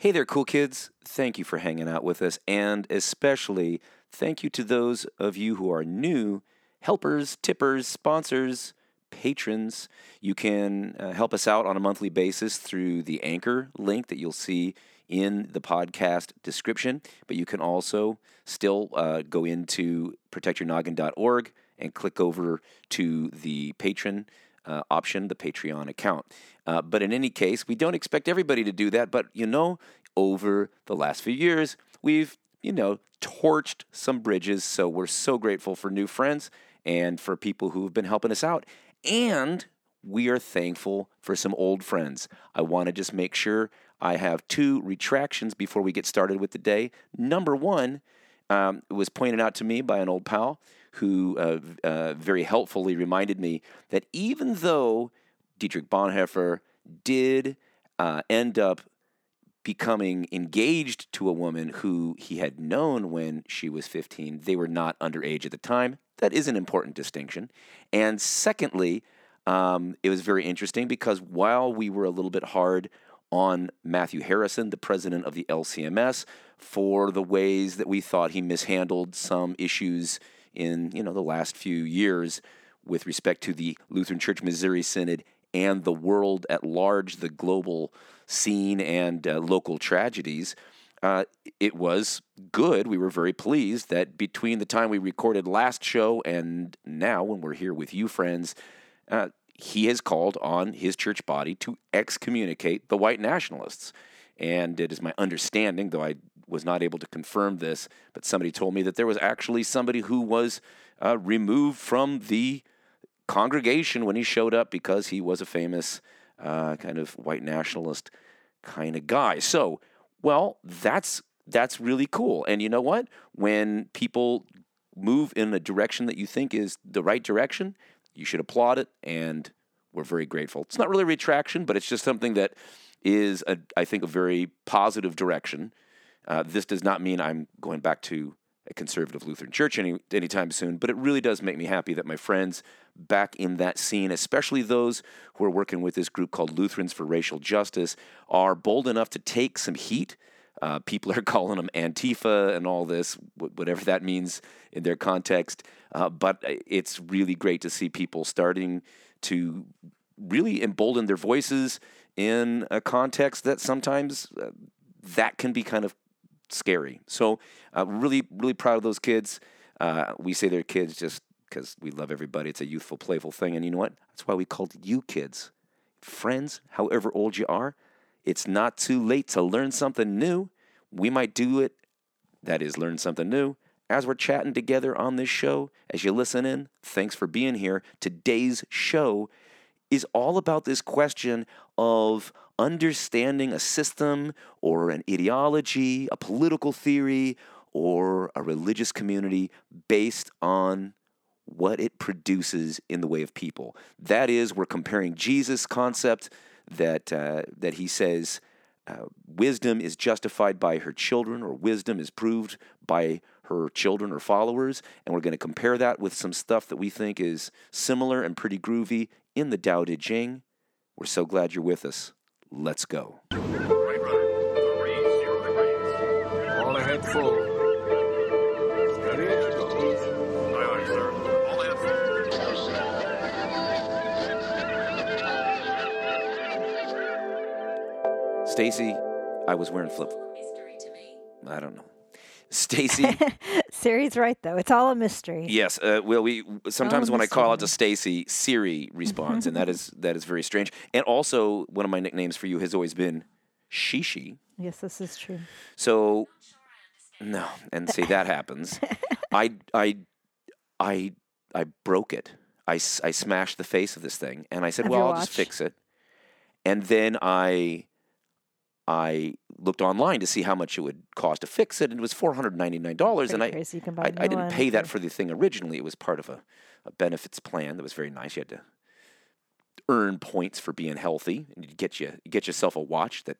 Hey there, cool kids. Thank you for hanging out with us, and especially thank you to those of you who are new helpers, tippers, sponsors, patrons. You can uh, help us out on a monthly basis through the anchor link that you'll see in the podcast description, but you can also still uh, go into protectyournoggin.org and click over to the patron uh, option, the Patreon account. Uh, but in any case, we don't expect everybody to do that. But you know, over the last few years, we've you know torched some bridges. So we're so grateful for new friends and for people who have been helping us out. And we are thankful for some old friends. I want to just make sure I have two retractions before we get started with the day. Number one um, was pointed out to me by an old pal who uh, uh, very helpfully reminded me that even though Dietrich Bonhoeffer did uh, end up becoming engaged to a woman who he had known when she was 15, they were not underage at the time. That is an important distinction. And secondly, um, it was very interesting because while we were a little bit hard on Matthew Harrison, the president of the LCMS, for the ways that we thought he mishandled some issues in you know the last few years with respect to the Lutheran Church Missouri Synod and the world at large, the global scene and uh, local tragedies. Uh, it was good. We were very pleased that between the time we recorded last show and now, when we're here with you, friends, uh, he has called on his church body to excommunicate the white nationalists. And it is my understanding, though I was not able to confirm this, but somebody told me that there was actually somebody who was uh, removed from the congregation when he showed up because he was a famous uh, kind of white nationalist kind of guy. So, well, that's that's really cool. And you know what? When people move in a direction that you think is the right direction, you should applaud it, and we're very grateful. It's not really retraction, but it's just something that is, a, I think, a very positive direction. Uh, this does not mean I'm going back to a conservative Lutheran church any anytime soon, but it really does make me happy that my friends back in that scene, especially those who are working with this group called Lutherans for Racial Justice, are bold enough to take some heat. Uh, people are calling them Antifa and all this, whatever that means in their context. Uh, but it's really great to see people starting to really embolden their voices in a context that sometimes uh, that can be kind of scary. So, uh, really, really proud of those kids. Uh, we say they're kids just because we love everybody. It's a youthful, playful thing. And you know what? That's why we called you kids. Friends, however old you are, it's not too late to learn something new. We might do it, that is, learn something new, as we're chatting together on this show. As you listen in, thanks for being here. Today's show is all about this question of understanding a system or an ideology, a political theory, or a religious community based on what it produces in the way of people. That is, we're comparing Jesus' concept that uh, that he says uh, wisdom is justified by her children, or wisdom is proved by her children or followers, and we're going to compare that with some stuff that we think is similar and pretty groovy in the Tao Te Ching. We're so glad you're with us. Let's go. All ahead full. Stacy, I was wearing flip. I don't know. Stacy. Siri's right though. It's all a mystery. Yes. Uh, well, we sometimes when I call out to Stacy, Siri responds, and that is that is very strange. And also, one of my nicknames for you has always been Shishi. Yes, this is true. So, no, and see that happens. I I I I broke it. I, I smashed the face of this thing, and I said, Of "Well, I'll just fix it." And then I I looked online to see how much it would cost to fix it, and it was four hundred ninety nine dollars. And I Pretty crazy. You can buy I, I didn't pay that for- the thing originally. It was part of a, a benefits plan that was very nice. You had to earn points for being healthy, and you get you, get yourself a watch that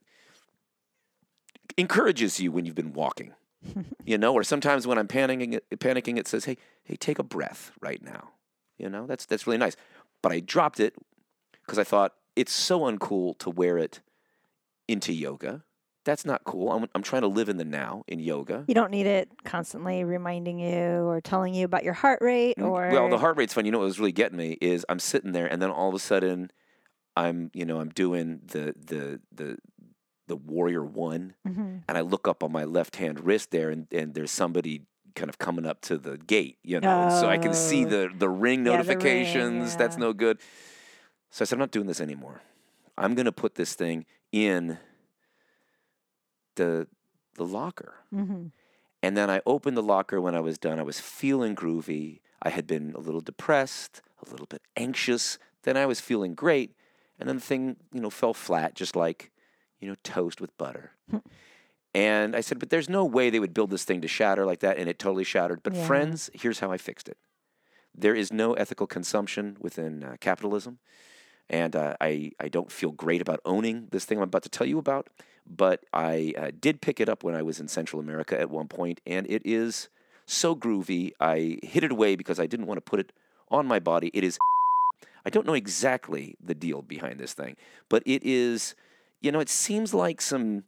encourages you when you've been walking. you know, or sometimes when I'm panicking, it, panicking, it says, "Hey, hey, take a breath right now." You know, that's that's really nice. But I dropped it because I thought it's so uncool to wear it into yoga That's not cool. I'm, I'm trying to live in the now in yoga. You don't need it constantly reminding you or telling you about your heart rate or Mm, Well, the heart rate's fun. You know what was really getting me is I'm sitting there, and then all of a sudden, I'm you know I'm doing the the the the warrior one, Mhm. and I look up on my left hand wrist there, and, and there's somebody kind of coming up to the gate, you know, so I can see Oh. the the ring Yeah, the ring, notifications. That's no good. So I said, I'm not doing this anymore. I'm gonna put this thing in the the locker. Mhm. And then I opened the locker when I was done. I was feeling groovy. I had been a little depressed, a little bit anxious. Then I was feeling great. And then the thing, you know, fell flat, just like, you know, toast with butter. and I said, but there's no way they would build this thing to shatter like that. And it totally shattered. But Yeah. friends, here's how I fixed it there is no ethical consumption within uh, capitalism. And uh, I, I don't feel great about owning this thing I'm about to tell you about, but I uh, did pick it up when I was in Central America at one point, and it is so groovy. I hid it away because I didn't want to put it on my body. It is, I don't know exactly the deal behind this thing, but it is, you know, it seems like some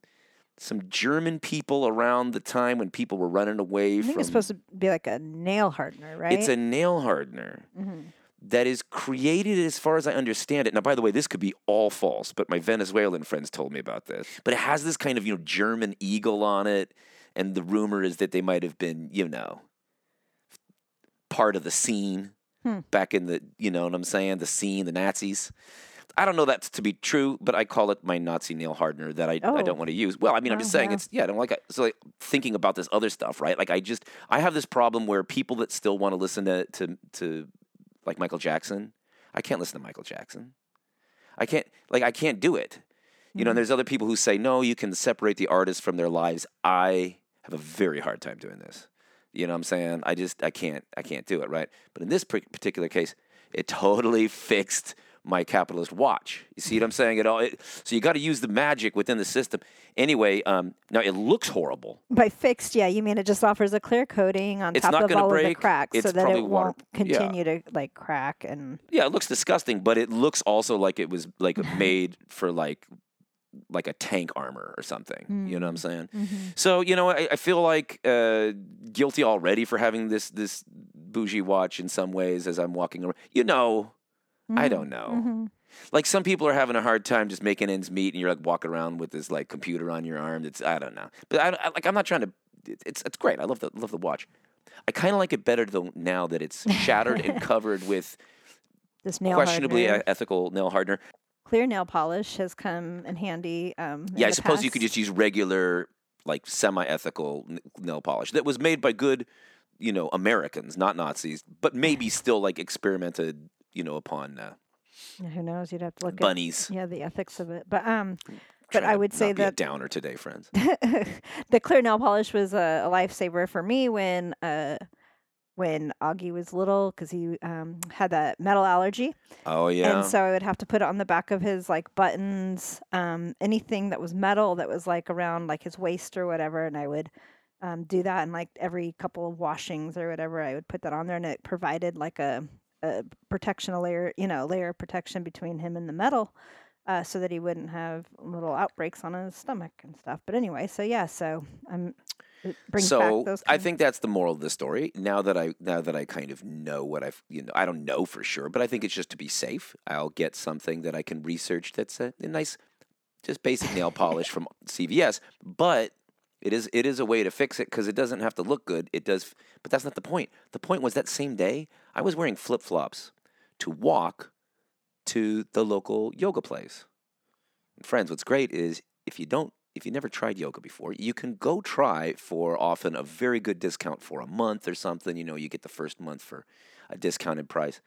some German people around the time when people were running away I think from. it's supposed to be like a nail hardener, right? It's a nail hardener Mhm. That is created, as far as I understand it. Now, by the way, this could be all false, but my Venezuelan friends told me about this. But it has this kind of, you know, German eagle on it. And the rumor is that they might have been, you know, part of the scene Hmm. back in the, you know what I'm saying? The scene, the Nazis. I don't know that to be true, but I call it my Nazi nail hardener that I, I Oh. don't want to use. Well, I mean, I'm Oh, just saying yeah. it's yeah. I don't like it. so like thinking about this other stuff, right? Like I just I have this problem where people that still want to listen to to to like Michael Jackson, I can't listen to Michael Jackson. I can't like I can't do it. You know, and mm-hmm. there's other people who say no, you can separate the artist from their lives. I have a very hard time doing this. You know what I'm saying? I just I can't I can't do it, right? But in this particular case, it totally fixed my capitalist watch. You see what I'm saying? It all it, so you got to use the magic within the system. Anyway, um, now it looks horrible. By fixed, yeah, you mean it just offers a clear coating on It's top of all of the break. cracks so that it water- won't yeah. continue to like crack and Yeah, it looks disgusting, but it looks also like it was like made for like like a tank armor or something. You know what I'm saying? So you know, I, I feel like uh, guilty already for having this this bougie watch in some ways as I'm walking around. You know, I don't know. Like some people are having a hard time just making ends meet, and you're like walking around with this like computer on your arm. That's I don't know, but I, I like I'm not trying to. It's it's great. I love the love the watch. I kind of like it better though now that it's shattered and covered with this nail questionably hardener. ethical nail hardener. clear nail polish has come in handy. Um, in Yeah, I suppose you could just use regular, like semi-ethical nail polish that was made by good, you know, Americans, not Nazis, but maybe still like experimented, you know, upon uh, Who knows? You'd have to look bunnies. at yeah the ethics of it. But um, but I would say not be a that downer today, friends. the clear nail polish was a, a lifesaver for me when uh when Augie was little because he um, had that metal allergy. Oh yeah, And so I would have to put it on the back of his like buttons, um, anything that was metal that was like around like his waist or whatever. And I would um, do that. And like every couple of washings or whatever, I would put that on there and it provided like a, a protection, a layer, you know, layer of protection between him and the metal. Uh, so that he wouldn't have little outbreaks on his stomach and stuff. But anyway, so yeah, so I'm it so back those. I think that's the moral of the story. Now that I now that I kind of know what I've you know I don't know for sure, but I think it's just to be safe. I'll get something that I can research that's a, a nice, just basic nail polish from CVS. But it is it is a way to fix it because it doesn't have to look good. It does, but that's not the point. The point was that same day I was wearing flip flops to walk to the local yoga place. And friends, what's great is if you don't, if you never tried yoga before, you can go try for often a very good discount for a month or something. You know, you get the first month for a discounted price.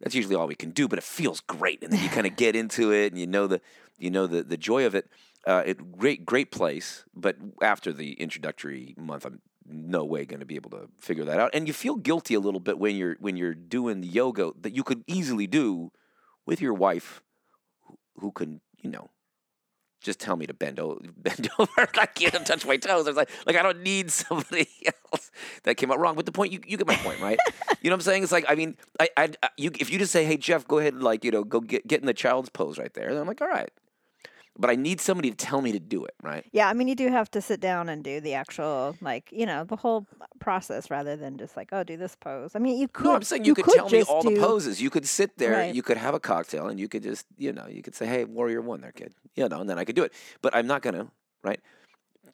That's usually all we can do, but it feels great, and then you kind of get into it, and you know the you know the the joy of it. Uh, it great great place, but after the introductory month, I'm no way going to be able to figure that out. And you feel guilty a little bit when you're when you're doing the yoga that you could easily do with your wife, who, who can you know just tell me to bend, o- bend over. I can't touch my toes. I was like, like I don't need somebody else. That came out wrong. But the point, you, you get my point, right? you know what I'm saying? It's like, I mean, I, I, you, if you just say, hey Jeff, go ahead, and like, you know, go get get in the child's pose right there. Then I'm like, all right. But I need somebody to tell me to do it, right? Yeah, I mean, you do have to sit down and do the actual, like, you know, the whole process rather than just like, oh, do this pose. I mean, you could. No, I'm saying you, could, tell me all the poses. You could sit there, Right. you could have a cocktail, and you could just, you know, you could say, "Hey, Warrior One, there, kid," you know, and then I could do it. But I'm not gonna, right?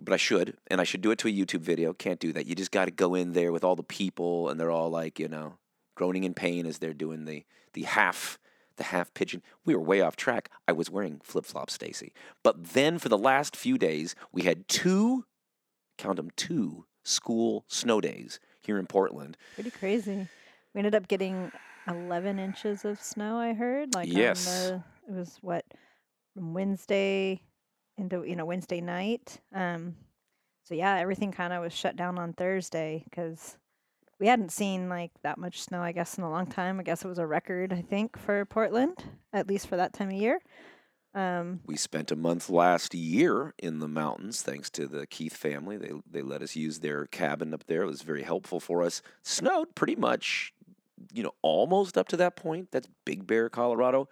But I should, and I should do it to a YouTube video. Can't do that. You just got to go in there with all the people, and they're all like, you know, groaning in pain as they're doing the the half the half pigeon. We were way off track. I was wearing flip flops, Stacy. But then for the last few days, we had two, count them, two school snow days here in Portland. Pretty crazy. We ended up getting 11 inches of snow, I heard. Like, Yes. On the, it was what, from Wednesday into, you know, Wednesday night. Um, so, yeah, everything kind of was shut down on Thursday because we hadn't seen like that much snow, I guess, in a long time. I guess it was a record, I think, for Portland, at least for that time of year. Um, We spent a month last year in the mountains, thanks to the Keith family. They they let us use their cabin up there. It was very helpful for us. Snowed pretty much, you know, almost up to that point. That's Big Bear, Colorado.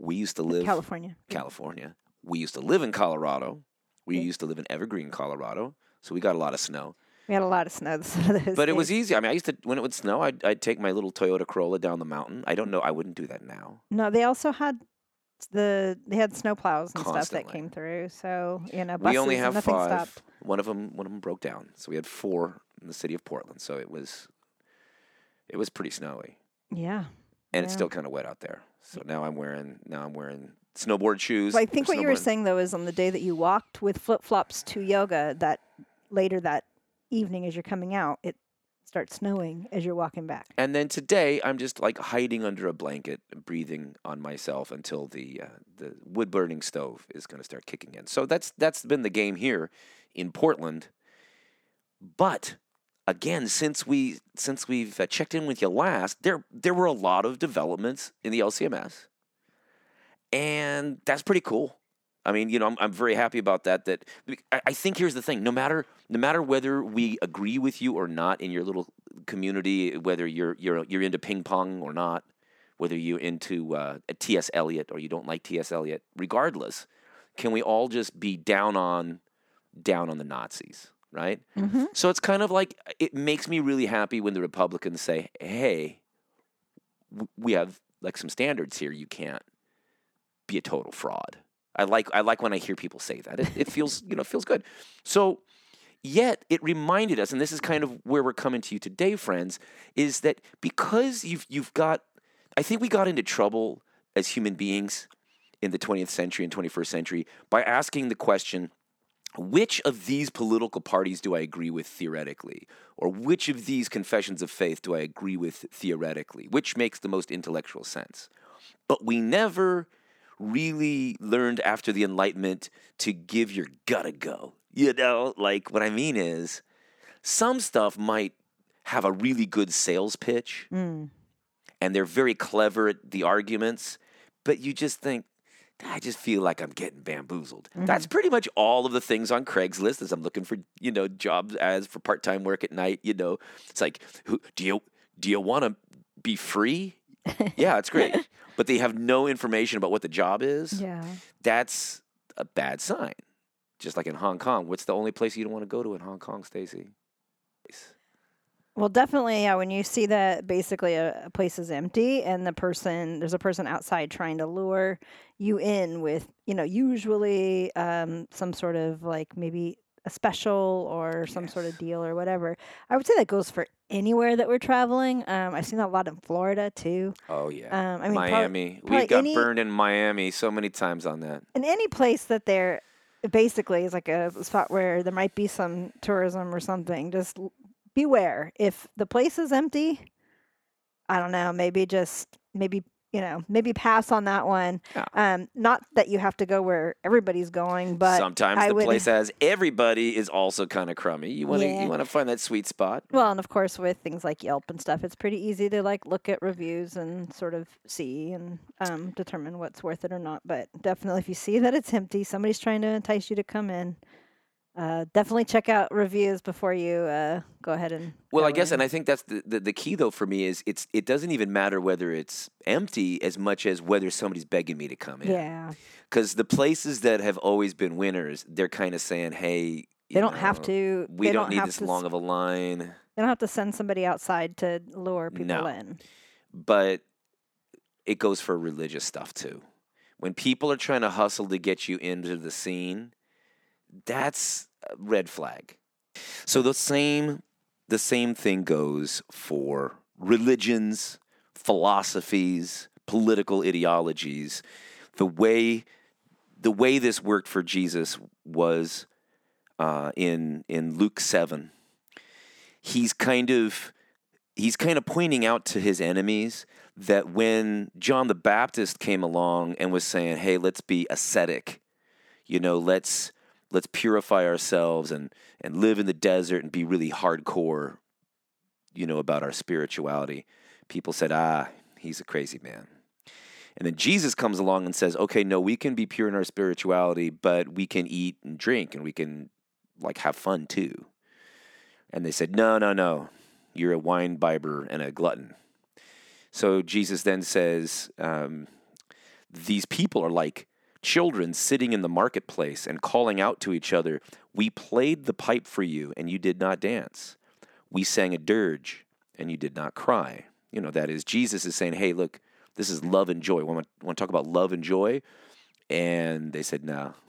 We used to live California. California. We used to live in Colorado. We used to live in Evergreen, Colorado. So we got a lot of snow. We had a lot of snow But it was easy. I mean, I used to when it would snow, I'd, I'd take my little Toyota Corolla down the mountain. I don't know. I wouldn't do that now. No, they also had the they had snow plows and stuff that came through. So you know, buses, we only have nothing five. stopped. One of them, one of them broke down. So we had four in the city of Portland. So it was, it was pretty snowy, Yeah. and it's still kind of wet out there. So now I'm wearing now I'm wearing snowboard shoes. Well, I think what you were saying though is on the day that you walked with flip flops to yoga, that later that evening as you're coming out, it starts snowing as you're walking back. And then today, I'm just like hiding under a blanket, breathing on myself until the uh, the wood burning stove is going to start kicking in. So that's that's been the game here in Portland. But again, since we since we've uh, checked in with you last, there there were a lot of developments in the LCMS, and that's pretty cool. I mean, you know, I'm, I'm very happy about that. That I, I think here's the thing: no matter no matter whether we agree with you or not in your little community, whether you're you're you're into ping pong or not, whether you're into uh, T.S. Eliot or you don't like T.S. Eliot, regardless, can we all just be down on down on the Nazis, right? Mm-hmm. So it's kind of like it makes me really happy when the Republicans say, "Hey, w- we have like some standards here. You can't be a total fraud." I like I like when I hear people say that. It, it feels you know feels good. So yet it reminded us, and this is kind of where we're coming to you today, friends, is that because you've you've got, I think we got into trouble as human beings in the 20th century and 21st century by asking the question which of these political parties do I agree with theoretically? Or which of these confessions of faith do I agree with theoretically? Which makes the most intellectual sense? But we never really learned after the Enlightenment to give your gut a go. You know, like what I mean is some stuff might have a really good sales pitch Mm. and they're very clever at the arguments, but you just think, I just feel like I'm getting bamboozled. That's pretty much all of the things on Craigslist as I'm looking for, you know, jobs as for part-time work at night, you know. It's like, who do you do you want to be free? yeah, it's great. But they have no information about what the job is. Yeah. That's a bad sign. Just like in Hong Kong, what's the only place you don't want to go to in Hong Kong, Stacy? Well, definitely, yeah. When you see that basically a, a place is empty and the person, there's a person outside trying to lure you in with, you know, usually um, some sort of like maybe a special or some sort of deal or whatever. I would say that goes for anywhere that we're traveling. Um, I've seen that a lot in Florida too. Oh yeah. Um, I mean, prob- Miami. we probably got any- burned in Miami so many times on that. in any place that there basically is like a spot where there might be some tourism or something just beware if the place is empty i don't know maybe just maybe you know maybe pass on that one Yeah. um not that you have to go where everybody's going but Sometimes I the would- place has everybody is also kind of crummy. You want to Yeah. you want to find that sweet spot. well and of course with things like yelp and stuff it's pretty easy to like look at reviews and sort of see and um, determine what's worth it or not but definitely if you see that it's empty somebody's trying to entice you to come in uh, definitely check out reviews before you uh, go ahead and. Well, I guess, in. and I think that's the, the, the key though for me is it's it doesn't even matter whether it's empty as much as whether somebody's begging me to come in. yeah, Because the places that have always been winners, they're kind of saying, "Hey, they don't have to. We they don't, need this long of a line." They don't have to send somebody outside to lure people No. in. But it goes for religious stuff too. When people are trying to hustle to get you into the scene, that's red flag. So the same the same thing goes for religions, philosophies, political ideologies. The way the way this worked for Jesus was uh, in in Luke seven. He's kind of he's kind of pointing out to his enemies that when John the Baptist came along and was saying, "Hey, let's be ascetic," you know, let's let's purify ourselves and and live in the desert and be really hardcore, you know, about our spirituality. People said, "Ah, he's a crazy man." And then Jesus comes along and says, "Okay, no, we can be pure in our spirituality, but we can eat and drink and we can like have fun too." And they said, "No, no, no. You're a wine bibber and a glutton." So Jesus then says, um, These people are like children sitting in the marketplace and calling out to each other, We played the pipe for you, and you did not dance. We sang a dirge, and you did not cry. You know, that is, Jesus is saying, Hey, look, this is love and joy. Want to, want to talk about love and joy? And they said, No.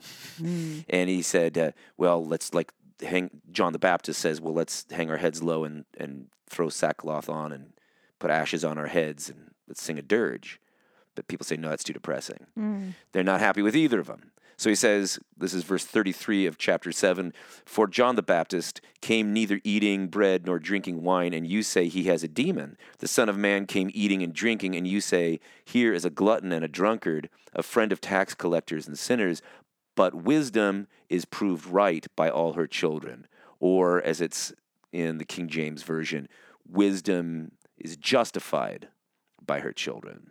And he said, uh, Well, let's like hang. John the Baptist says, Well, let's hang our heads low and, and throw sackcloth on and put ashes on our heads and let's sing a dirge. But people say, no, that's too depressing. Mm. They're not happy with either of them. So he says, this is verse 33 of chapter 7 For John the Baptist came neither eating bread nor drinking wine, and you say he has a demon. The Son of Man came eating and drinking, and you say, Here is a glutton and a drunkard, a friend of tax collectors and sinners. But wisdom is proved right by all her children. Or, as it's in the King James Version, wisdom is justified by her children.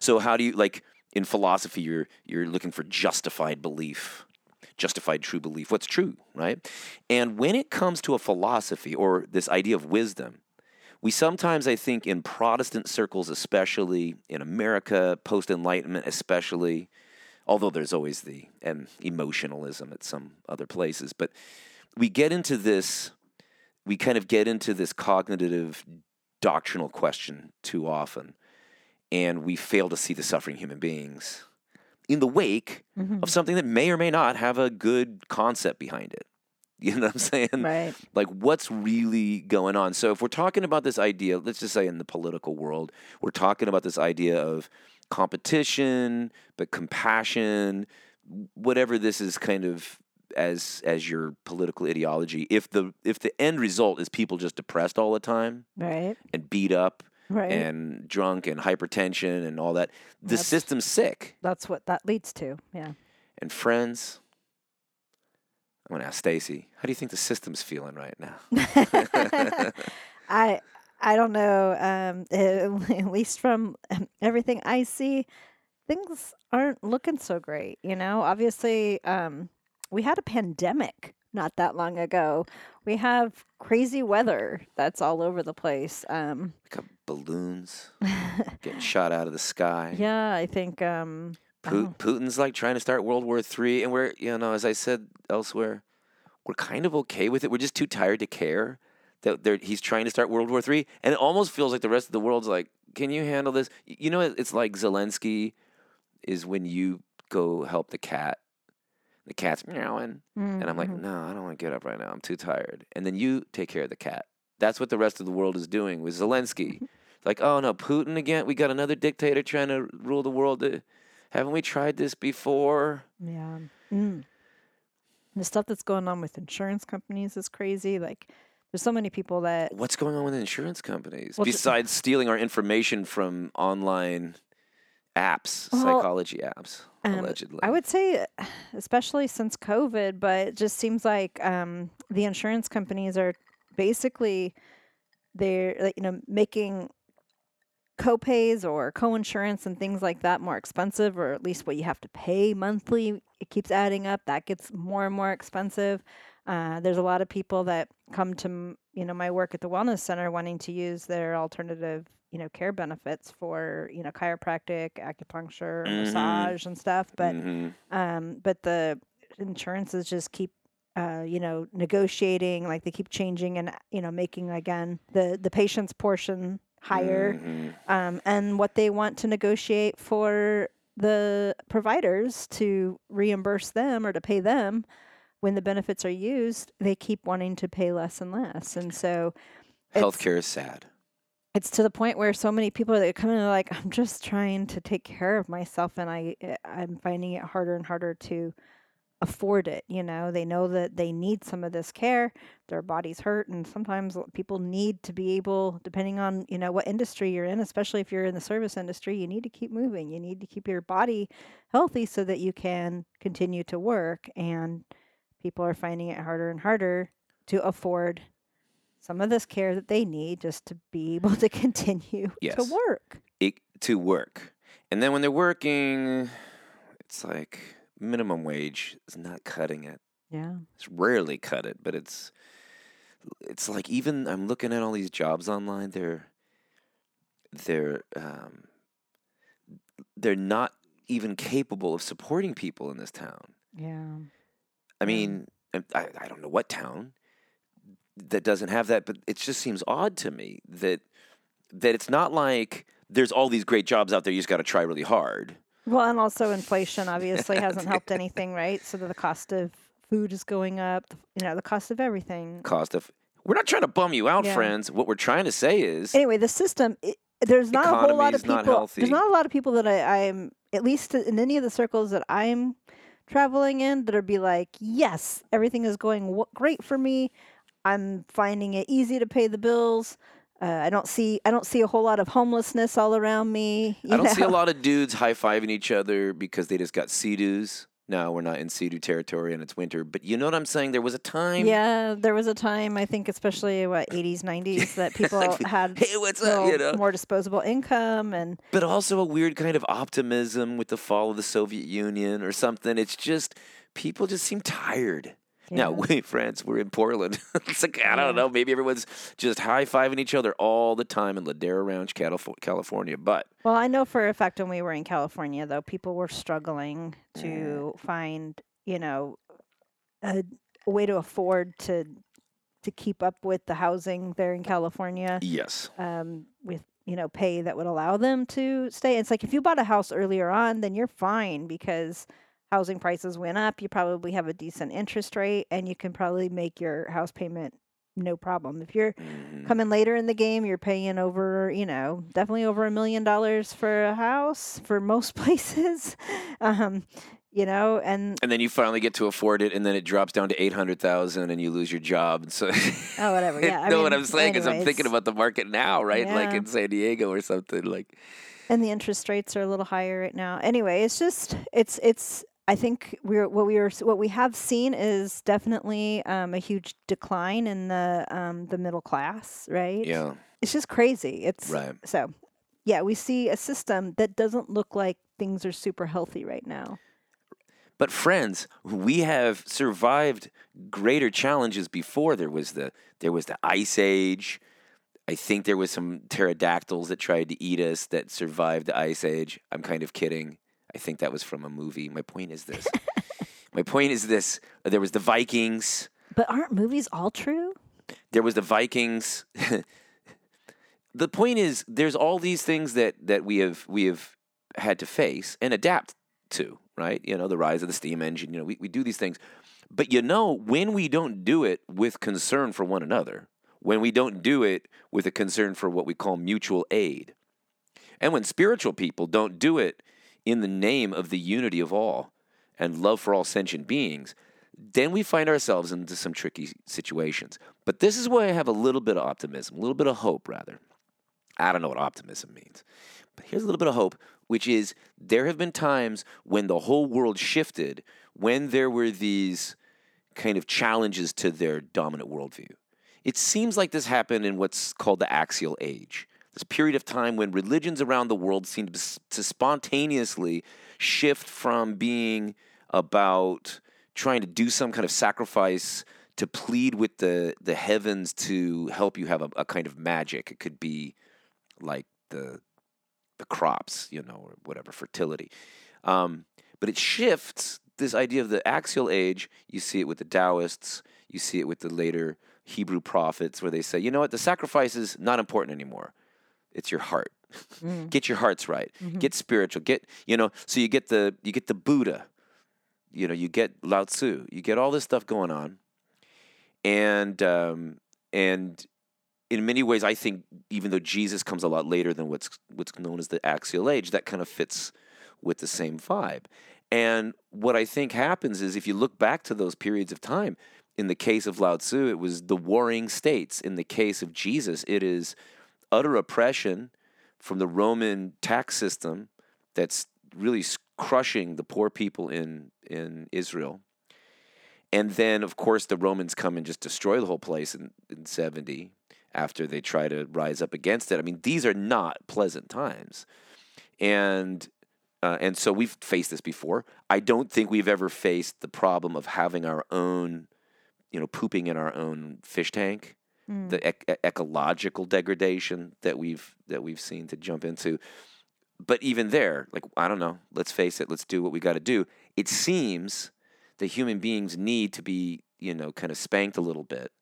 So how do you like in philosophy you're you're looking for justified belief, justified true belief. What's true, right? And when it comes to a philosophy or this idea of wisdom, we sometimes I think in Protestant circles especially, in America post enlightenment especially, although there's always the um, emotionalism at some other places, but we get into this we kind of get into this cognitive doctrinal question too often and we fail to see the suffering human beings in the wake Mm-hmm. of something that may or may not have a good concept behind it. You know what I'm saying? Right. Like, what's really going on? So, if we're talking about this idea, let's just say in the political world, we're talking about this idea of competition, but compassion, whatever this is kind of as as your political ideology. If the if the end result is people just depressed all the time Right. and beat up Right. and drunk and hypertension and all that. The That's- system's sick. That's what that leads to. Yeah. And friends, I'm gonna ask Stacy, how do you think the system's feeling right now? I I don't know. Um, at least from everything I see, things aren't looking so great. You know, obviously, um, we had a pandemic not that long ago. We have crazy weather that's all over the place. Um, Got balloons getting shot out of the sky. yeah, I think. Um, Pu- Putin's like trying to start World War Three, and we're you know, as I said elsewhere, we're kind of okay with it. We're just too tired to care that he's trying to start World War Three, and it almost feels like the rest of the world's like, "Can you handle this?" You know, it's like Zelensky is when you go help the cat. The cat's meowing, and I'm like, mhm. "No, I don't want to get up right now. I'm too tired." And then you take care of the cat. That's what the rest of the world is doing with Zelensky. like, oh no, Putin again. We got another dictator trying to rule the world. Uh, Haven't we tried this before? Yeah. Mm. The stuff that's going on with insurance companies is crazy. Like, there's so many people that. What's going on with insurance companies Well, besides stealing our information from online apps, Well, psychology apps, um, allegedly? I would say, especially since COVID, but it just seems like um, the insurance companies are basically they're like, you know making copays or co-insurance and things like that more expensive, or at least what you have to pay monthly it keeps adding up. That gets more and more expensive. Uh, there's a lot of people that come to you know my work at the wellness center wanting to use their alternative you know care benefits for you know chiropractic, acupuncture, Mhm. massage, and stuff. But Mhm. um, but the insurances just keep uh, you know negotiating like they keep changing and you know making again the the patient's portion higher Mhm. um, and what they want to negotiate for the providers to reimburse them or to pay them when the benefits are used they keep wanting to pay less and less and so Healthcare is sad. it's to the point where so many people that come in are like i'm just trying to take care of myself and i eh, i'm finding it harder and harder to afford it you know they know that they need some of this care their bodies hurt and sometimes people need to be able depending on you know what industry you're in especially if you're in the service industry you need to keep moving you need to keep your body healthy so that you can continue to work and people are finding it harder and harder to afford some of this care that they need just to be able to continue Yes. to work. it, to work. And then when they're working, it's like minimum wage is not cutting it. Yeah. It's rarely cut it, but it's it's like even I'm looking at all these jobs online. They're they're um, they're not even capable of supporting people in this town. Yeah. I mean, I, I I don't know what town that doesn't have that, but it just seems odd to me that that it's not like there's all these great jobs out there. You just got to try really hard. Well, and also inflation obviously hasn't helped anything, right? So the cost of food is going up, you know, the cost of everything. Cost of we're not trying to bum you out, Yeah. friends. What we're trying to say is Anyway, the system, it, there's not a whole lot of not people. healthy. There's not a lot of people that I, I'm, at least in any of the circles that I'm traveling in, that are be like, yes, everything is going w- great for me. I'm finding it easy to pay the bills. Uh, I don't see I don't see a whole lot of homelessness all around me. I don't you see a lot of dudes high fiving each other because they just got sea-doos. No, we're not in sea-doo territory and it's winter. But you know what I'm saying? There was a time. Yeah, there was a time I think, especially what 80s, 90s, that people had hey, what's up? You know? more disposable income, and but also a weird kind of optimism with the fall of the Soviet Union or something. It's just people just seem tired. Now, we friends, we're in Portland. it's like I don't Yeah. know. Maybe everyone's just high fiving each other all the time in Ladera Ranch, California. But well, I know for a fact when we were in California, though, people were struggling Mm. to find, you know, a, a way to afford to to keep up with the housing there in California. yes, um, with you know pay that would allow them to stay. It's like if you bought a house earlier on, then you're fine because housing prices went up. You probably have a decent interest rate, and you can probably make your house payment no problem. If you're Mhm. coming later in the game, you're paying over you know definitely over a million dollars for a house for most places. um, you know, and and then you finally get to afford it, and then it drops down to eight hundred thousand, and you lose your job. And so, oh whatever. Yeah, I know what I'm saying? Is I'm thinking about the market now, right? Like Yeah. in San Diego or something. Like and the interest rates are a little higher right now. Anyway, it's just it's it's. I think we're what we are what we have seen is definitely um, a huge decline in the um, the middle class, right? yeah, it's just crazy. It's right. so yeah, we see a system that doesn't look like things are super healthy right now. But friends, we have survived greater challenges before. There was the there was the ice age. I think there was some pterodactyls that tried to eat us that survived the ice age. I'm kind of kidding. I think that was from a movie. My point is this. My point is this. There was the Vikings. But aren't movies all true? There was the Vikings. the point is there's all these things that that we have we have had to face and adapt to, right? You know, the rise of the steam engine, you know, we, we do these things. But you know, when we don't do it with concern for one another, when we don't do it with a concern for what we call mutual aid, and when spiritual people don't do it in the name of the unity of all and love for all sentient beings, then we find ourselves into some tricky situations. But this is why I have a little bit of optimism, a little bit of hope, rather. I don't know what optimism means, but here's a little bit of hope, which is there have been times when the whole world shifted, when there were these kind of challenges to their dominant worldview. It seems like this happened in what's called the axial age, this period of time when religions around the world seemed to to spontaneously shift from being about trying to do some kind of sacrifice to plead with the the heavens to help you have a, a kind of magic. It could be like the the crops, you know, or whatever fertility. Um, but it shifts this idea of the axial age. You see it with the Taoists. You see it with the later Hebrew prophets, where they say, you know what, the sacrifice is not important anymore. It's your heart. Mm. get your hearts right. Mhm. Get spiritual. Get you know. So you get the you get the Buddha. You know, you get Lao Tzu. You get all this stuff going on, and um, and in many ways, I think even though Jesus comes a lot later than what's what's known as the axial age, that kind of fits with the same vibe. And what I think happens is if you look back to those periods of time, in the case of Lao Tzu, it was the warring states. In the case of Jesus, it is utter oppression from the Roman tax system that's really crushing the poor people in in Israel. And then, of course, the Romans come and just destroy the whole place in, in 70 after they try to rise up against it. I mean, these are not pleasant times. And uh, and so we've faced this before. I don't think we've ever faced the problem of having our own, you know, pooping in our own fish tank, Mm. the ec- ecological degradation that we've that we've seen to jump into. But even there, like I don't know, let's face it, let's do what we got to do. It seems that human beings need to be, you know, kind of spanked a little bit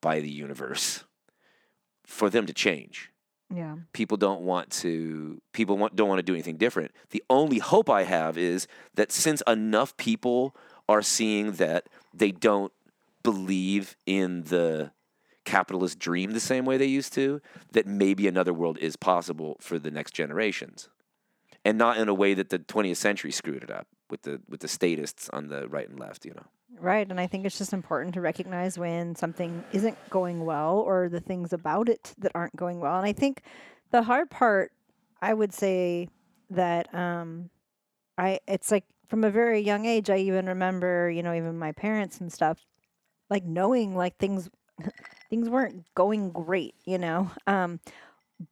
by the universe for them to change Yeah. people don't want to people want, don't want to do anything different the only hope i have is that since enough people are seeing that they don't believe in the capitalist dream the same way they used to that maybe another world is possible for the next generations and not in a way that the 20th century screwed it up with the with the statists on the right and left you know Right. And I think it's just important to recognize when something isn't going well or the things about it that aren't going well. And I think the hard part, I would say that um, I it's like from a very young age, I even remember, you know, even my parents and stuff, like knowing like things things weren't going great, you know. Um,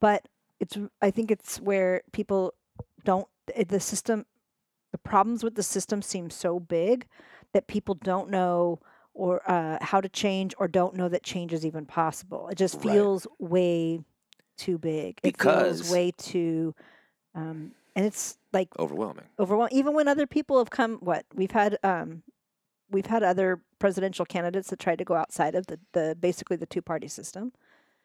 but it's I think it's where people don't the system the problems with the system seem so big that people don't know or uh, how to change or don't know that change is even possible. It just Right. feels way too big. It Because- feels way too, um, and it's like overwhelming overwhelming. Even when other people have come, what we've had, um, we've had other presidential candidates that tried to go outside of the, the basically the two party system.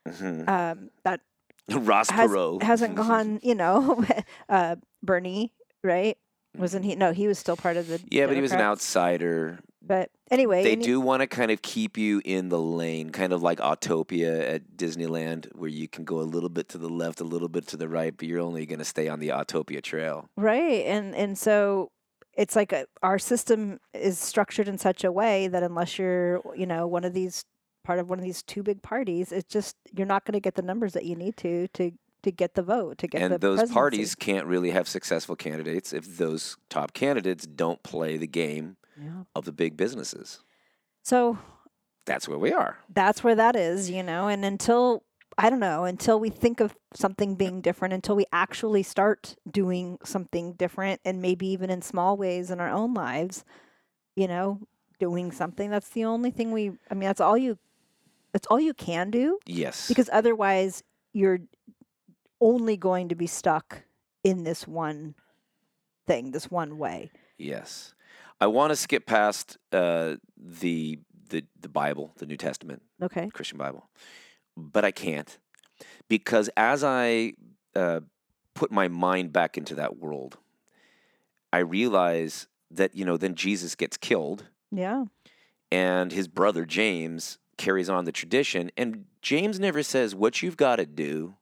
hmm Um, that ross has, perot hasn't gone. You know, uh, Bernie, right? Wasn't he? No, he was still part of the. yeah but he was an outsider But anyway, they he- do want to kind of keep you in the lane, kind of like Autopia at Disneyland, where you can go a little bit to the left, a little bit to the right, but you're only going to stay on the Autopia trail. Right. And and so it's like a, our system is structured in such a way that unless you're, you know, one of these part of one of these two big parties, it's just you're not going to get the numbers that you need to to to get the vote, to get and those presidency. parties can't really have successful candidates if those top candidates don't play the game Yeah. of the big businesses. So That's where we are. that's where that is, you know, and until I don't know, until we think of something being different, until we actually start doing something different and maybe even in small ways in our own lives, you know, doing something, that's the only thing we I mean, that's all you that's all you can do Yes. because otherwise you're only going to be stuck in this one thing, this one way. yes. I want to skip past uh, the, the the Bible, the New Testament, Okay. Christian Bible, but I can't because as I uh, put my mind back into that world, I realize that you know then Jesus gets killed Yeah. and his brother James carries on the tradition. And James never says, What you've got to do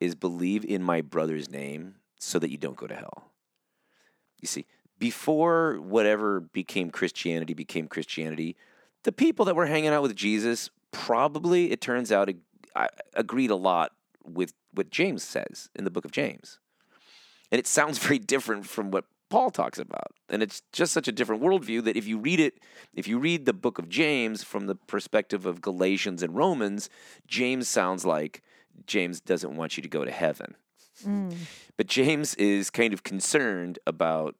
is believe in my brother's name so that you don't go to hell. You see, before whatever became Christianity became Christianity, the people that were hanging out with Jesus probably, it turns out, I- agreed a lot with what James says in the book of James. And it sounds very different from what Paul talks about. And it's just such a different worldview that if you read it, if you read the book of James from the perspective of Galatians and Romans, James sounds like James doesn't want you to go to heaven. Mm. But James is kind of concerned about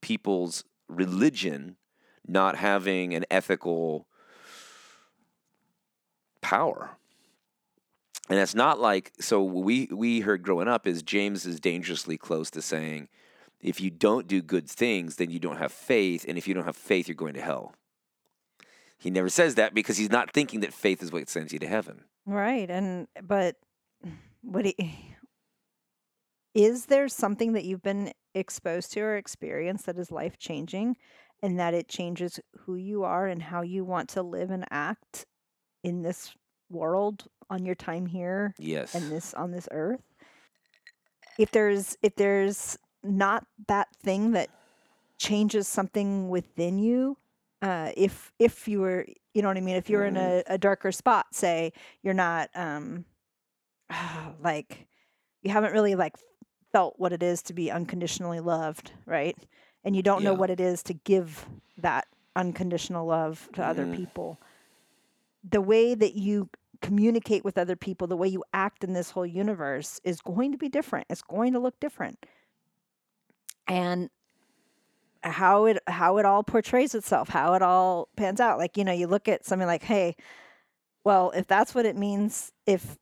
people's religion not having an ethical power. And it's not like so we we heard growing up is James is dangerously close to saying if you don't do good things then you don't have faith and if you don't have faith you're going to hell. He never says that because he's not thinking that faith is what sends you to heaven. Right. And but what he, is there something that you've been exposed to or experienced that is life changing and that it changes who you are and how you want to live and act in this world on your time here Yes. and this on this earth if there's if there's not that thing that changes something within you uh if if you were you know what i mean? If you're in a, a darker spot say you're not um like you haven't really like felt what it is to be unconditionally loved right? And you don't know what it is to give that unconditional love to other Mhm. people the way that you communicate with other people, the way you act in this whole universe is going to be different. It's going to look different. And how it how it all portrays itself, how it all pans out. Like, you know, you look at something like, hey, well, if that's what it means, if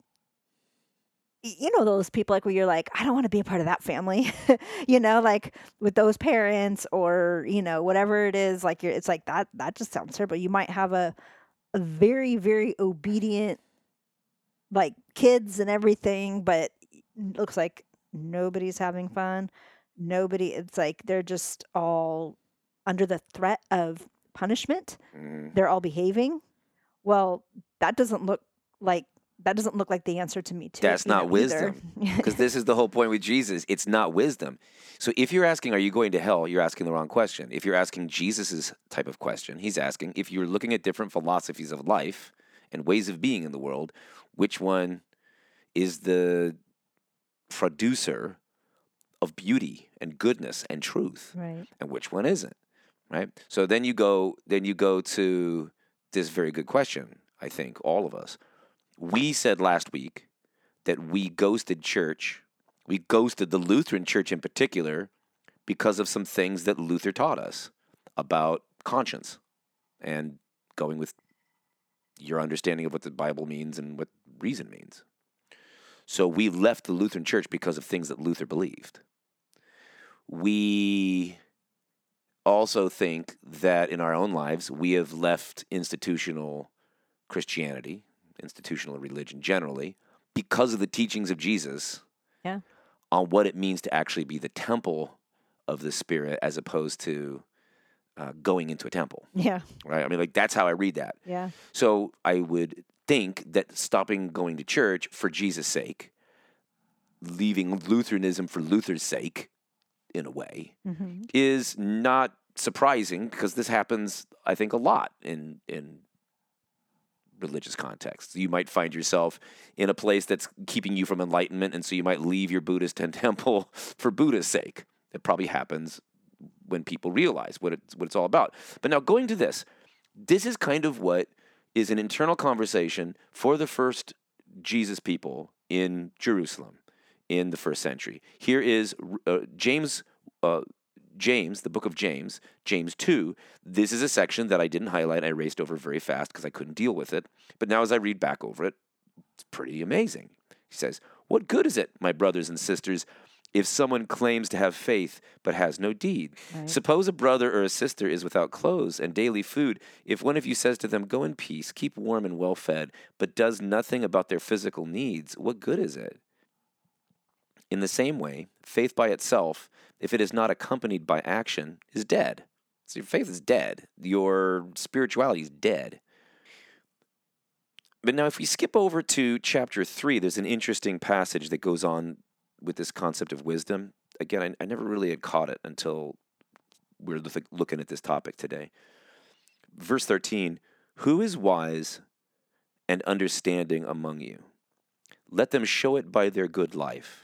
you know those people like where you're like, I don't want to be a part of that family, you know, like with those parents or you know whatever it is. Like you're, it's like that. That just sounds terrible. You might have a a very very obedient like kids and everything but looks like nobody's having fun. Nobody it's like they're just all under the threat of punishment. Mhm. they're all behaving. Well that doesn't look like that doesn't look like the answer to me too That's not wisdom. Because this is the whole point with Jesus. It's not wisdom. So if you're asking, are you going to hell? You're asking the wrong question. If you're asking Jesus' type of question, he's asking, if you're looking at different philosophies of life and ways of being in the world, which one is the producer of beauty and goodness and truth? right and which one isn't right so then you go then you go to this very good question i think all of us we said last week that we ghosted church we ghosted the lutheran church in particular because of some things that luther taught us about conscience and going with your understanding of what the bible means and what reason means. So we left the lutheran church because of things that luther believed. We also think that in our own lives we have left institutional Christianity, institutional religion generally, because of the teachings of Jesus Yeah. on what it means to actually be the temple of the Spirit as opposed to uh, going into a temple, yeah right? I mean, like that's how I read that. yeah So I would think that stopping going to church for Jesus' sake, leaving Lutheranism for Luther's sake, in a way, hmm is not surprising because this happens, I think, a lot in in religious contexts. You might find yourself in a place that's keeping you from enlightenment, and so you might leave your Buddhist temple for Buddha's sake. It probably happens when people realize what it's what it's all about. But now going to this, this is kind of what is an internal conversation for the first Jesus people in Jerusalem in the first century. Here is uh, James. Uh, James, the book of James, James 2. This is a section that I didn't highlight. I raced over very fast because I couldn't deal with it. But now, as I read back over it, it's pretty amazing. He says, What good is it, my brothers and sisters, if someone claims to have faith but has no deed? Right. Suppose a brother or a sister is without clothes and daily food. If one of you says to them, Go in peace, keep warm and well fed, but does nothing about their physical needs, what good is it? In the same way, faith by itself, if it is not accompanied by action, is dead. So your faith is dead. Your spirituality is dead. But now, if we skip over to chapter 3, there's an interesting passage that goes on with this concept of wisdom. Again, I, I never really had caught it until we're look- looking at this topic today. Verse 13 Who is wise and understanding among you? Let them show it by their good life,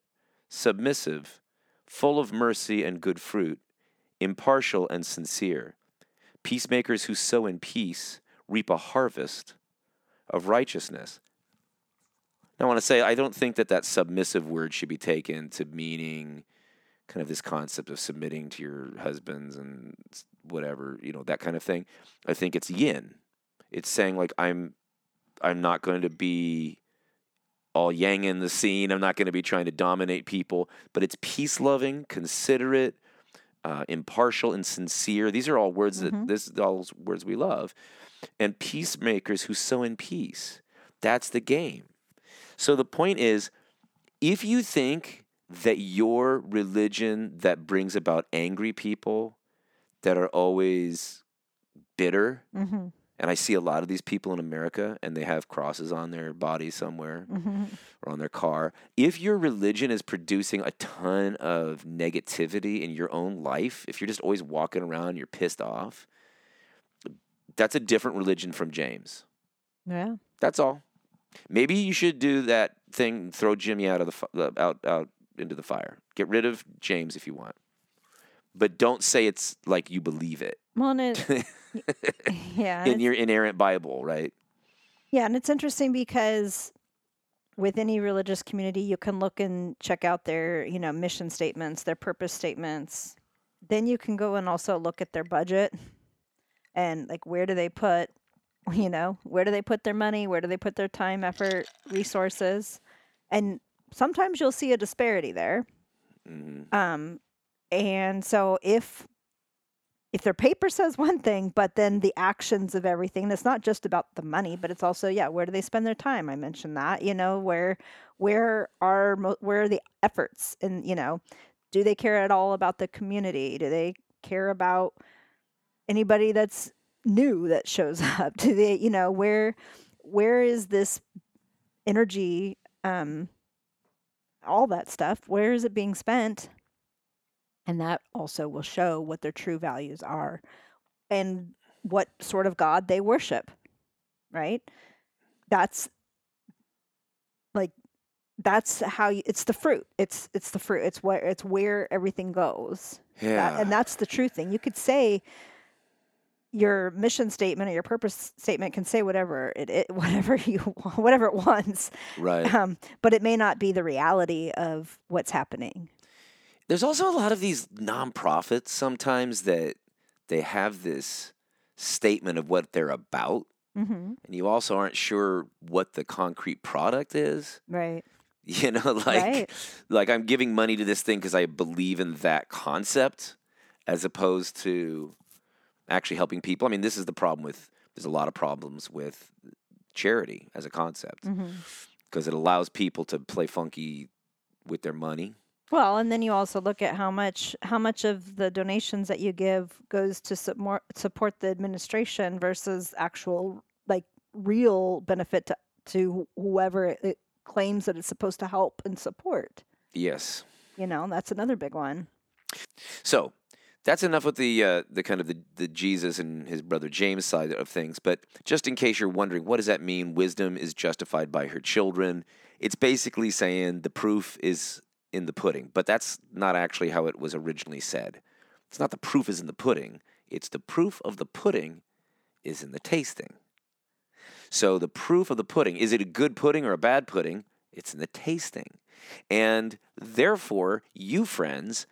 submissive, full of mercy and good fruit, impartial and sincere. Peacemakers who sow in peace reap a harvest of righteousness. Now, I want to say, I don't think that that submissive word should be taken to meaning kind of this concept of submitting to your husbands and whatever, you know, that kind of thing. I think it's yin. It's saying like I'm I'm not going to be all yang in the scene. I'm not going to be trying to dominate people, but it's peace loving, considerate, uh, impartial, and sincere. These are all words that this is all words we love. And peacemakers who sow in peace. That's the game. So the point is, if you think that your religion that brings about angry people that are always bitter, Mm-hmm. And I see a lot of these people in America and they have crosses on their body somewhere Mm-hmm. or on their car. If your religion is producing a ton of negativity in your own life, if you're just always walking around, you're pissed off, that's a different religion from James. Yeah. That's all. Maybe you should do that thing, throw Jimmy out of the fi- out out into the fire. Get rid of James if you want, but don't say it's like you believe it Well, it, yeah, in your inerrant Bible, right? yeah, and it's interesting because with any religious community, you can look and check out their, you know, mission statements, their purpose statements. Then you can go and also look at their budget and like where do they put, you know, where do they put their money? Where do they put their time, effort, resources? And sometimes you'll see a disparity there. Mhm. Um, and so if if their paper says one thing, but then the actions of everything, and it's not just about the money, but it's also yeah, where do they spend their time? I mentioned that, you know, where where are where are the efforts, and you know, do they care at all about the community? Do they care about anybody that's new that shows up? Do they, you know, where where is this energy? Um, all that stuff. Where is it being spent? And that also will show what their true values are and what sort of God they worship, right? That's like that's how you, it's the fruit. It's it's the fruit. It's where it's where everything goes. That- Yeah. and that's the true thing. You could say your mission statement or your purpose statement can say whatever it, it whatever you whatever it wants, right. um, but it may not be the reality of what's happening. There's also a lot of these nonprofits sometimes that they have this statement of what they're about, hmm and you also aren't sure what the concrete product is. Right. You know, like Right. like I'm giving money to this thing because I believe in that concept, as opposed to actually helping people. I mean, this is the problem with. There's a lot of problems with charity as a concept because it allows people to play funky with their money. Well, and then you also look at how much how much of the donations that you give goes to support support the administration versus actual like real benefit to to whoever it, it claims that it's supposed to help and support. Yes. You know, that's another big one. So that's enough with the uh, the kind of the, the Jesus and his brother James side of things. But just in case you're wondering, what does that mean? Wisdom is justified by her children. It's basically saying the proof is in the pudding, but that's not actually how it was originally said. It's not the proof is in the pudding. It's the proof of the pudding is in the tasting. So the proof of the pudding is it a good pudding or a bad pudding? It's in the tasting. And therefore, you friends,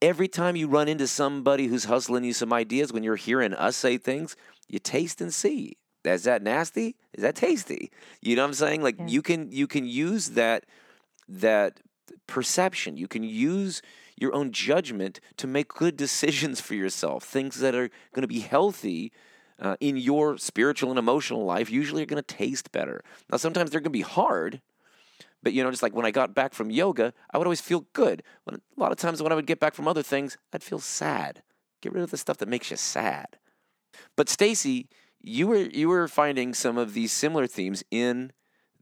every time you run into somebody who's hustling you some ideas, when you're hearing us say things, you taste and see. Is that nasty? Is that tasty? You know what I'm saying? Like Yeah. you can you can use that that perception. You can use your own judgment to make good decisions for yourself. Things that are going to be healthy uh, in your spiritual and emotional life usually are going to taste better. Now sometimes they're going to be hard, but you know, just like when I got back from yoga, I would always feel good. When, a lot of times when I would get back from other things, I'd feel sad. Get rid of the stuff that makes you sad. But Stacy, you were you were finding some of these similar themes in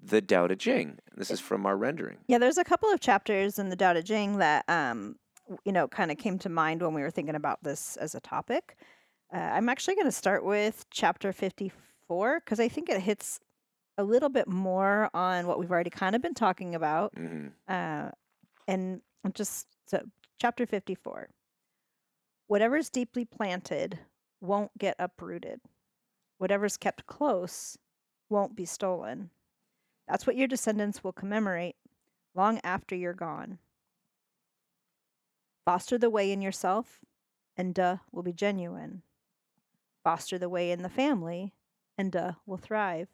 the Tao Te Ching. This is from our rendering. Yeah, there's a couple of chapters in the Tao Te Ching that um, you know, kind of came to mind when we were thinking about this as a topic. Uh, I'm actually going to start with chapter 54 because I think it hits a little bit more on what we've already kind of been talking about. hmm Uh, and just so, chapter 54 whatever's deeply planted won't get uprooted, whatever's kept close won't be stolen. That's what your descendants will commemorate long after you're gone. Foster the way in yourself, and De will be genuine. Foster the way in the family, and De will thrive.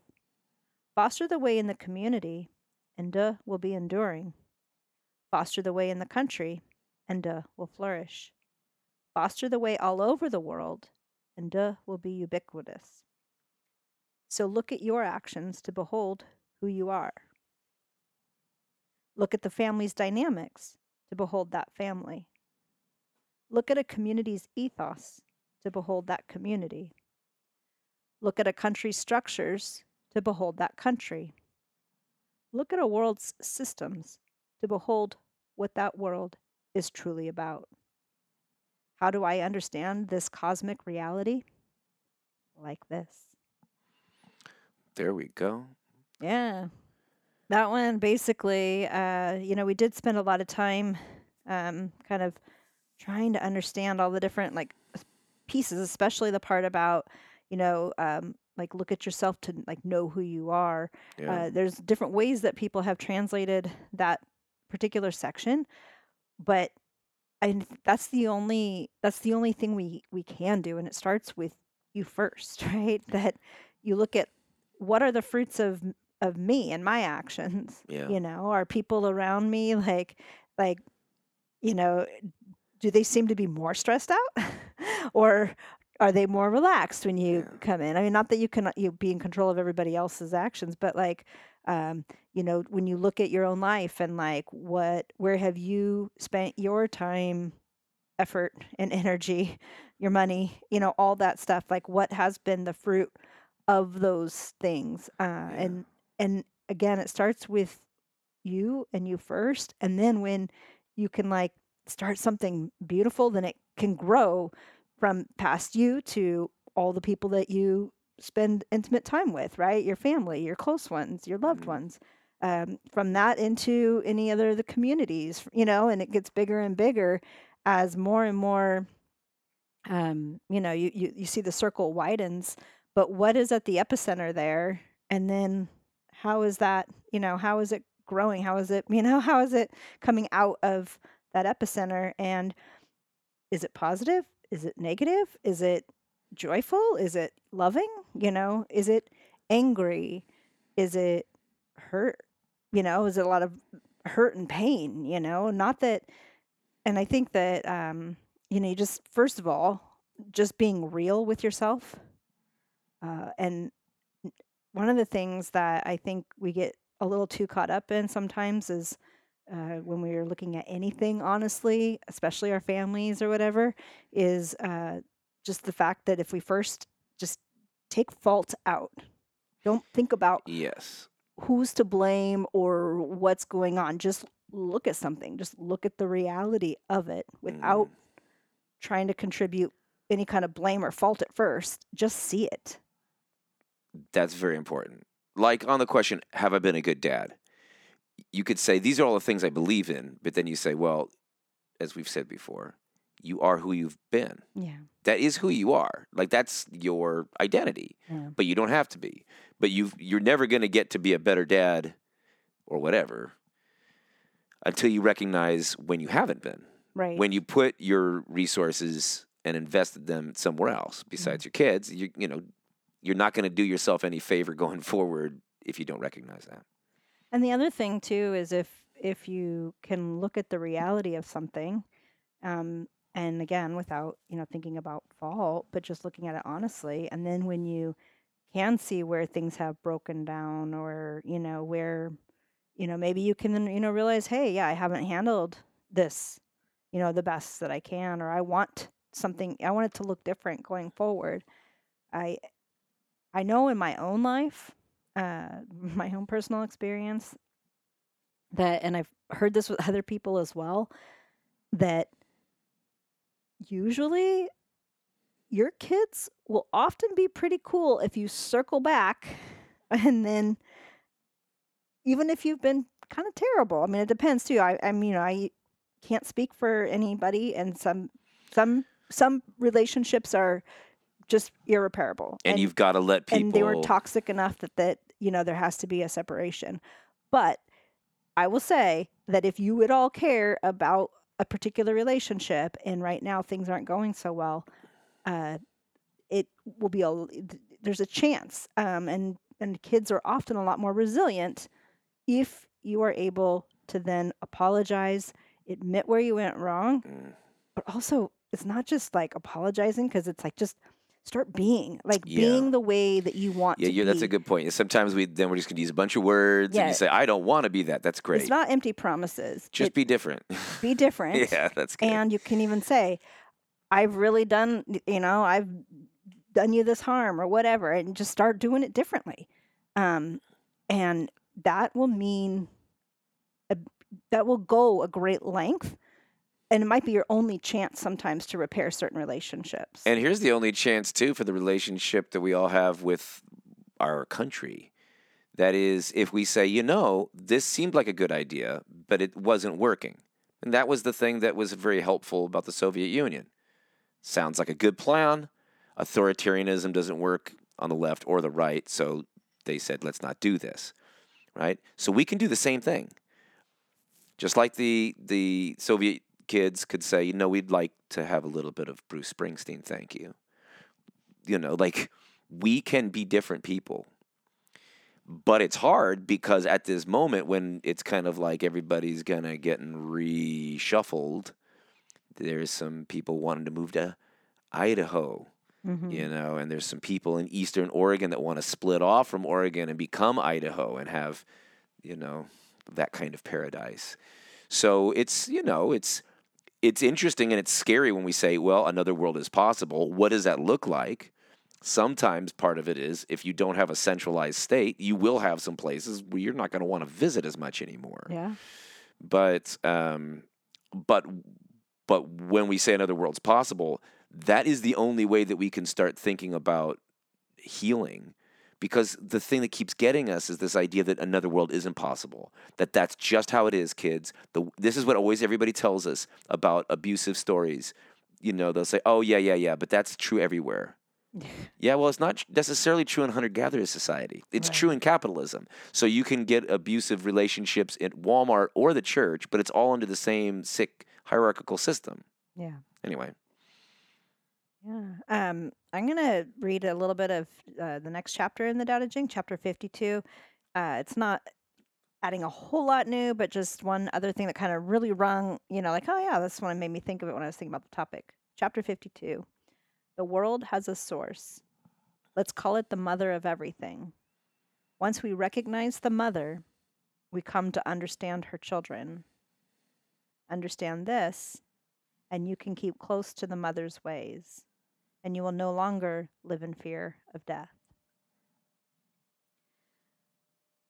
Foster the way in the community, and De will be enduring. Foster the way in the country, and De will flourish. Foster the way all over the world, and De will be ubiquitous. So look at your actions to behold who you are. Look at the family's dynamics to behold that family. Look at a community's ethos to behold that community. Look at a country's structures to behold that country. Look at a world's systems to behold what that world is truly about. How do I understand this cosmic reality? Like this. There we go. Yeah. That one basically, uh, you know, we did spend a lot of time um, kind of trying to understand all the different like pieces, especially the part about, you know, um, like look at yourself to like know who you are. Yeah. Uh, there's different ways that people have translated that particular section, but I that's the only that's the only thing we we can do, and it starts with you first, right? That you look at what are the fruits of of me and my actions. Yeah. You know, are people around me like like you know, do they seem to be more stressed out, or are they more relaxed when you Yeah. come in? I mean, not that you can you be in control of everybody else's actions, but like um, you know, when you look at your own life and like what, where have you spent your time, effort, and energy, your money, you know, all that stuff. Like, what has been the fruit of those things? Uh, And and again, it starts with you and you first, and then when you can like start something beautiful, then it can grow from past you to all the people that you spend intimate time with, right? Your family, your close ones, your loved Mhm. ones. Um, from that into any other of the communities, you know, and it gets bigger and bigger as more and more, um, you know, you, you, you see the circle widens. But what is at the epicenter there? And then how is that, you know, how is it growing? How is it, you know, how is it coming out of that epicenter? And is it positive? Is it negative? Is it joyful? Is it loving? You know, is it angry? Is it hurt? You know, is it a lot of hurt and pain? You know, not that, and I think that, um, you know, you just, first of all, just being real with yourself. Uh, and one of the things that I think we get a little too caught up in sometimes is uh, when we are looking at anything, honestly, especially our families or whatever, is uh, just the fact that if we first just take fault out, don't think about Yes. who's to blame or what's going on, just look at something, just look at the reality of it without Mm. trying to contribute any kind of blame or fault at first. Just see it. That's very important. Like on the question, have I been a good dad? You could say, these are all the things I believe in, but then you say, well, as we've said before, you are who you've been. Yeah. That is who you are. Like that's your identity. Yeah. But you don't have to be. But you've you're never gonna get to be a better dad or whatever until you recognize when you haven't been. Right. When you put your resources and invested them somewhere else besides your kids, you you know, you're not gonna do yourself any favor going forward if you don't recognize that. And the other thing too is if if you can look at the reality of something, um, and again without you know thinking about fault, but just looking at it honestly, and then when you can see where things have broken down, or you know where, you know maybe you can you know realize, hey, yeah, I haven't handled this, you know, the best that I can, or I want something, I want it to look different going forward. I I know in my own life uh, my own personal experience that, and I've heard this with other people as well, that usually your kids will often be pretty cool if you circle back and then even if you've been kind of terrible. I mean, it depends too. I, I mean, I can't speak for anybody, and some some some relationships are just irreparable. And, you've got to let people. and they were toxic enough that that you know there has to be a separation. But I will say that if you at all care about a particular relationship, and right now things aren't going so well, uh, it will be a there's a chance, um, and and kids are often a lot more resilient if you are able to then apologize, admit where you went wrong, Mm. but also it's not just like apologizing because it's like just start being like Yeah. being the way that you want Yeah, to yeah, that's a good point. Sometimes we then we're just gonna use a bunch of words, and you say, "I don't want to be that." That's great. It's not empty promises. just It- be different. be different. yeah, that's good. And you can even say, I've really done, you know, I've done you this harm or whatever, and just start doing it differently. Um, and that will mean a, that will go a great length. And it might be your only chance sometimes to repair certain relationships. And here's the only chance too for the relationship that we all have with our country. That is, if we say, you know, this seemed like a good idea, but it wasn't working. And that was the thing that was very helpful about the Soviet Union. Sounds like a good plan. Authoritarianism doesn't work on the left or the right, so they said, let's not do this. Right? So we can do the same thing. Just like the the Soviet kids could say, you know, we'd like to have a little bit of Bruce Springsteen, thank you. You know, like we can be different people. But it's hard because at this moment when it's kind of like everybody's gonna getting reshuffled, there's some people wanting to move to Idaho, Mhm. you know, and there's some people in eastern Oregon that want to split off from Oregon and become Idaho and have, you know, that kind of paradise. So it's, you know, it's it's interesting and it's scary when we say, well, another world is possible. What does that look like? Sometimes part of it is if you don't have a centralized state, you will have some places where you're not going to want to visit as much anymore. yeah. But um, but but when we say another world's possible, that is the only way that we can start thinking about healing. Because the thing that keeps getting us is this idea that another world isn't possible. That that's just how it is, kids. The, this is what always everybody tells us about abusive stories. You know, they'll say, "Oh yeah, yeah, yeah," but that's true everywhere. Yeah, well, it's not necessarily true in hunter-gatherer society. It's true in capitalism. So you can get abusive relationships at Walmart or the church, but it's all under the same sick hierarchical system. Yeah. Anyway, Yeah. Um, I'm going to read a little bit of uh, the next chapter in the Tao Te Ching, chapter 52. Uh, it's not adding a whole lot new, but just one other thing that kind of really rung, you know, like, oh, yeah, this one made me think of it when I was thinking about the topic. Chapter 52 The world has a source. Let's call it the mother of everything. Once we recognize the mother, we come to understand her children. Understand this, and you can keep close to the mother's ways and you will no longer live in fear of death.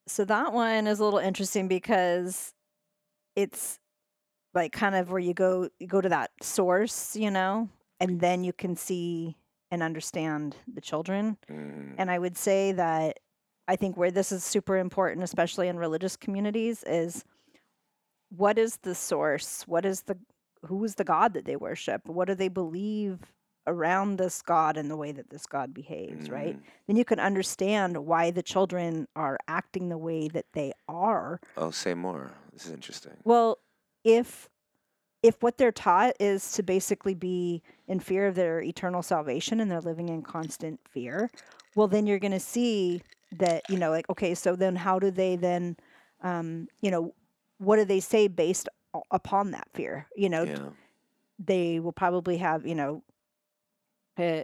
So that one is a little interesting because it's like kind of where you go you go to that source, you know, and then you can see and understand the children. mm, And I would say that I think where this is super important, especially in religious communities, is what is the source? What is the who is the God that they worship? What do they believe around this God and the way that this God behaves, right? mm. Then you can understand why the children are acting the way that they are. Oh, say more. This is interesting. Well, if if what they're taught is to basically be in fear of their eternal salvation and they're living in constant fear, well then you're going to see that, you know, like okay, so then how do they then um, you know, what do they say based upon that fear? You know, Yeah. they will probably have, you know, uh,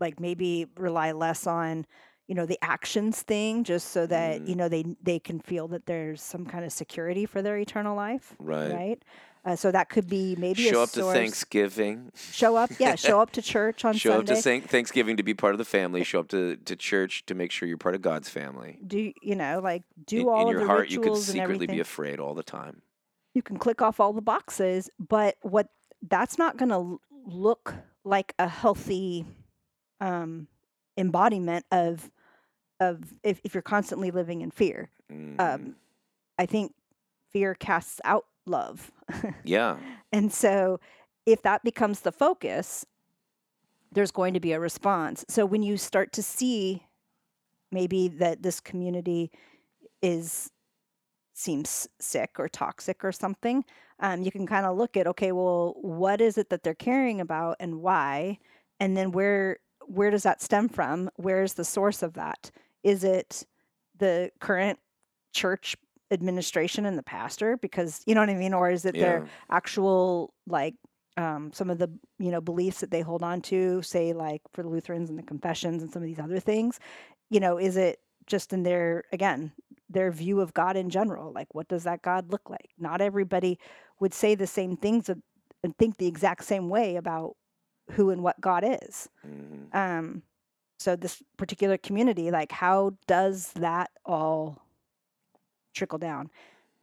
like maybe rely less on, you know, the actions thing, just so that Mm. you know they they can feel that there's some kind of security for their eternal life, Right. right? Uh, so that could be maybe Show up to. Thanksgiving. Show up, yeah. Show up to church on Show Sunday. up to Thanksgiving to be part of the family. Show up to, to church to make sure you're part of God's family. do you know like do in, all in your the heart, you could secretly be afraid all the time. you can click off all the boxes, but what that's not going to look like a healthy um, embodiment of of if, if you're constantly living in fear. Mhm. Um, I think fear casts out love. yeah. And so, if that becomes the focus, there's going to be a response. So, when you start to see maybe that this community is seems sick or toxic or something, um, you can kind of look at okay, well, what is it that they're caring about and why, and then where where does that stem from? Where is the source of that? Is it the current church administration and the pastor? Because you know what I mean, or is it their actual like um, some of the you know beliefs that they hold on to say like for the lutherans and the confessions and some of these other things you know is it just in their again their view of god in general like what does that god look like? Not everybody would say the same things and think the exact same way about who and what god is. Mhm. um so this particular community like how does that all trickle down?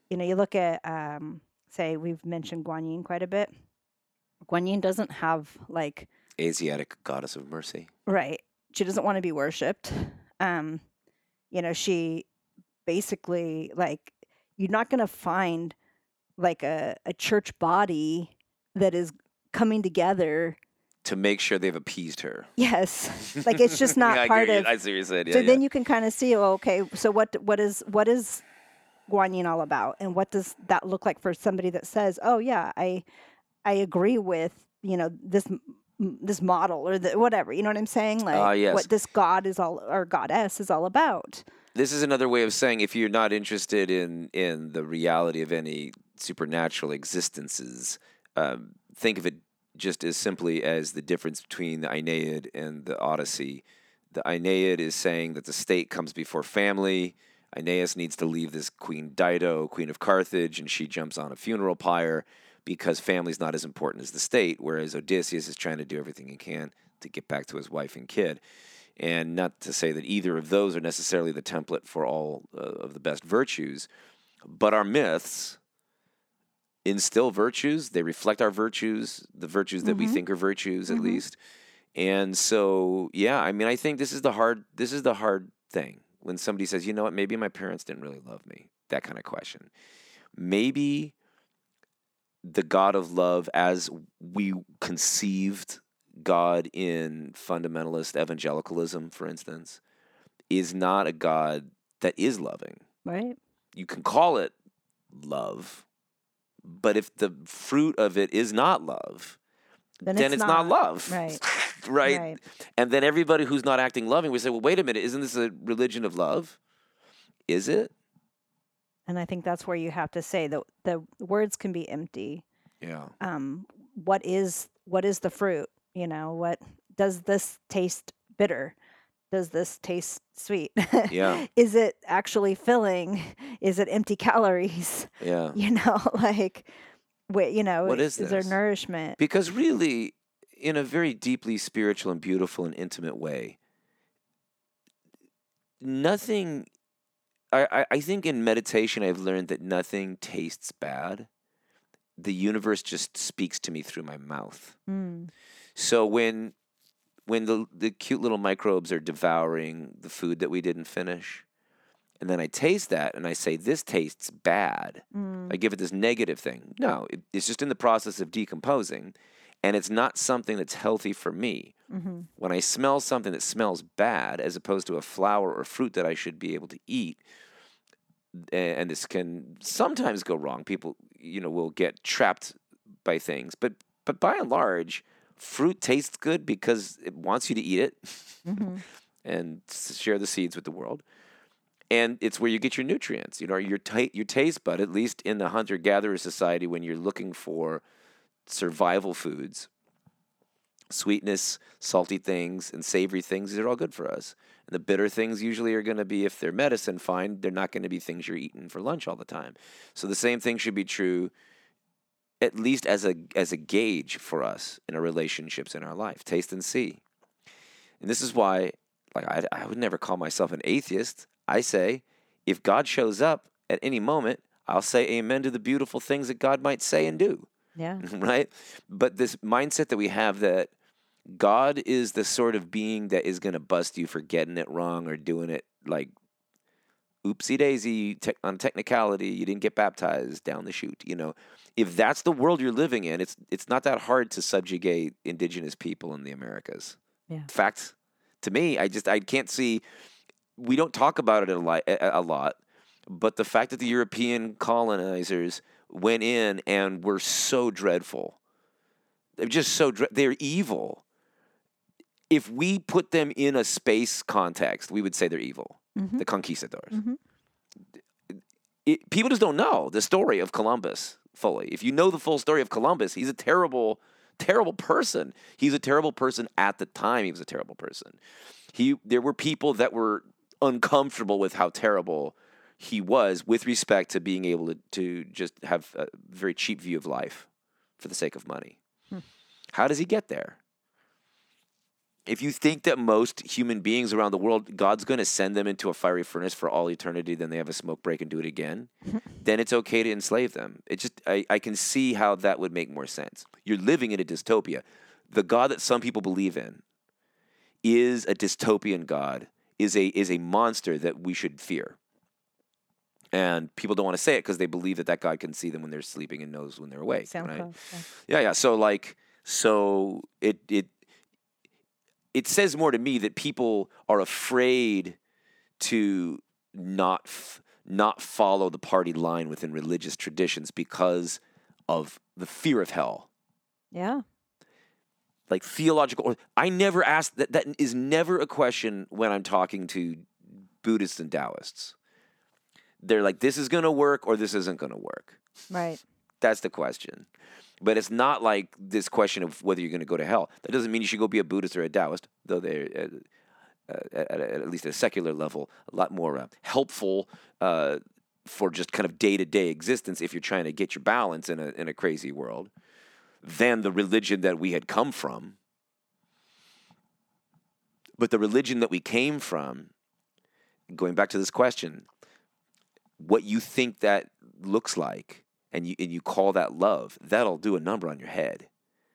You know you look at um say we've mentioned Guanyin quite a bit. Guanyin doesn't have like Asiatic goddess of mercy. right. She doesn't want to be worshipped. Um you know she basically like you're not going to find like a, a church body that is coming together To make sure they've appeased her. yes like it's just not Yeah, part of I see what you said. Yeah, so yeah. then you can kind of see oh, okay so what what is what is Guanyin all about and what does that look like for somebody that says oh yeah i i agree with you know this this model or the, whatever you know what i'm saying like Ah, yes. what this god is all or goddess is all about this is another way of saying if you're not interested in in the reality of any supernatural existences, um, think of it just as simply as the difference between the Aeneid and the Odyssey. The Aeneid is saying that the state comes before family. Aeneas needs to leave this Queen Dido, Queen of Carthage, and she jumps on a funeral pyre because family's not as important as the state, whereas Odysseus is trying to do everything he can to get back to his wife and kid. And not to say that either of those are necessarily the template for all uh, of the best virtues, but our myths instill virtues. They reflect our virtues, the virtues that we Mhm. think are virtues, at Mhm. least. And so, yeah, I mean, I think this is the hard. This is the hard thing when somebody says, "You know what? Maybe my parents didn't really love me." That kind of question. Maybe the God of love, as we conceived God in fundamentalist evangelicalism, for instance, is not a God that is loving. right You can call it love, but if the fruit of it is not love, then, then, it's, not. love. right right? right And then everybody who's not acting loving, we say, well, wait a minute, isn't this a religion of love? Is it? and i think that's where you have to say that the words can be empty Yeah. um what is what is the fruit you know what does this taste bitter does this taste sweet Yeah. is it actually filling is it empty calories Yeah. you know like wait you know What is there this? nourishment Because really, in a very deeply spiritual and beautiful and intimate way, nothing. I, I, I think in meditation, I've learned that nothing tastes bad. The universe just speaks to me through my mouth. mm, So when when the the cute little microbes are devouring the food that we didn't finish, and then I taste that and I say this tastes bad. mm, I give it this negative thing. No, it, it's just in the process of decomposing, and it's not something that's healthy for me. mhm, When I smell something that smells bad, as opposed to a flower or fruit that I should be able to eat, and this can sometimes go wrong. People, you know, will get trapped by things, but but by and large, fruit tastes good because it wants you to eat it mhm. and share the seeds with the world. And it's where you get your nutrients. You know, your ta- your taste bud, at least in the hunter gatherer society, when you're looking for survival foods, sweetness, salty things, and savory things, these are all good for us. And the bitter things usually are going to be, if they're medicine, fine. They're not going to be things you're eating for lunch all the time. So the same thing should be true, at least as a as a gauge for us in our relationships in our life. Taste and see. And this is why, like, I, I would never call myself an atheist. I say, if God shows up at any moment, I'll say amen to the beautiful things that God might say and do. Yeah. right? But this mindset that we have that God is the sort of being that is going to bust you for getting it wrong or doing it like oopsie daisy te- on technicality, you didn't get baptized down the chute, you know. If that's the world you're living in, it's it's not that hard to subjugate indigenous people in the Americas. Yeah. Fact to me, I just I can't see we don't talk about it a lot, a, a lot, but the fact that the European colonizers went in and were so dreadful, they're just so dre- they're evil. If we put them in a space context, we would say they're evil. Mhm. The conquistadors. Mhm. It, people just don't know the story of Columbus fully. If you know the full story of Columbus, he's a terrible, terrible person. He's a terrible person at the time. He was a terrible person. He there were people that were uncomfortable with how terrible he was with respect to being able to, to just have a very cheap view of life for the sake of money. Hmm. How does he get there? If you think that most human beings around the world, God's going to send them into a fiery furnace for all eternity, then they have a smoke break and do it again, then it's okay to enslave them. It just, I, I can see how that would make more sense. You're living in a dystopia. The God that some people believe in is a dystopian God, is a, is a monster that we should fear. And people don't want to say it because they believe that that God can see them when they're sleeping and knows when they're awake. Sound right? close, yeah. Yeah, yeah. So like, so it it it says more to me that people are afraid to not f- not follow the party line within religious traditions because of the fear of hell. Yeah. Like theological, or I never ask that. That is never a question when I'm talking to Buddhists and Taoists. They're like, this is going to work or this isn't going to work. Right. That's the question. But it's not like this question of whether you're going to go to hell. That doesn't mean you should go be a Buddhist or a Taoist, though they're uh, uh, at, at, at least at a secular level a lot more uh, helpful uh, for just kind of day to day existence if you're trying to get your balance in a in a crazy world than the religion that we had come from. But the religion that we came from, going back to this question, what you think that looks like and you and you call that love, that'll do a number on your head.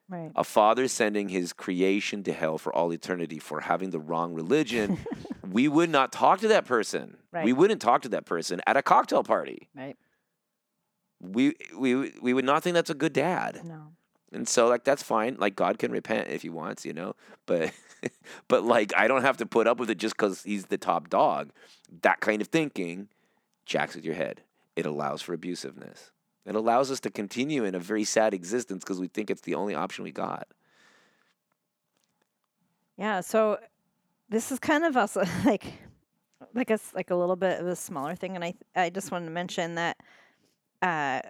Right. A father sending his creation to hell for all eternity for having the wrong religion, we would not talk to that person. We wouldn't talk to that person at a cocktail party. Right. We we we would not think that's a good dad. No. And so like that's fine. Like God can repent if he wants, you know. But but like I don't have to put up with it just cuz he's the top dog. That kind of thinking jacks with your head. It allows for abusiveness. It allows us to continue in a very sad existence because we think it's the only option we got. Yeah. So this is kind of also like, like a like a little bit of a smaller thing, and I I just wanted to mention that, uh,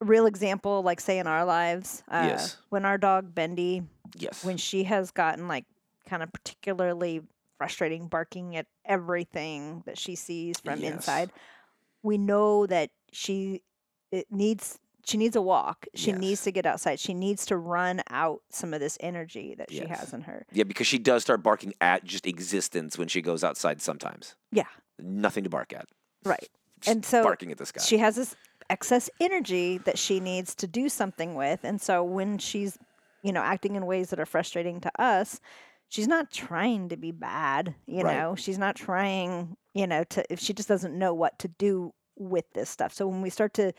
real example, like say in our lives, uh, Yes. when our dog Bendy, Yes. when she has gotten like kind of particularly frustrating, barking at everything that she sees from Yes. inside, we know that she it needs she needs a walk. She Yes. needs to get outside. She needs to run out some of this energy that she Yes. has in her. yeah, because she does start barking at just existence when she goes outside sometimes. Yeah. Nothing to bark at. Right. Just And so barking at the sky. she has this excess energy that she needs to do something with. And so when she's, you know, acting in ways that are frustrating to us, she's not trying to be bad, you Right. know. She's not trying, you know, to if she just doesn't know what to do with this stuff. So when we start to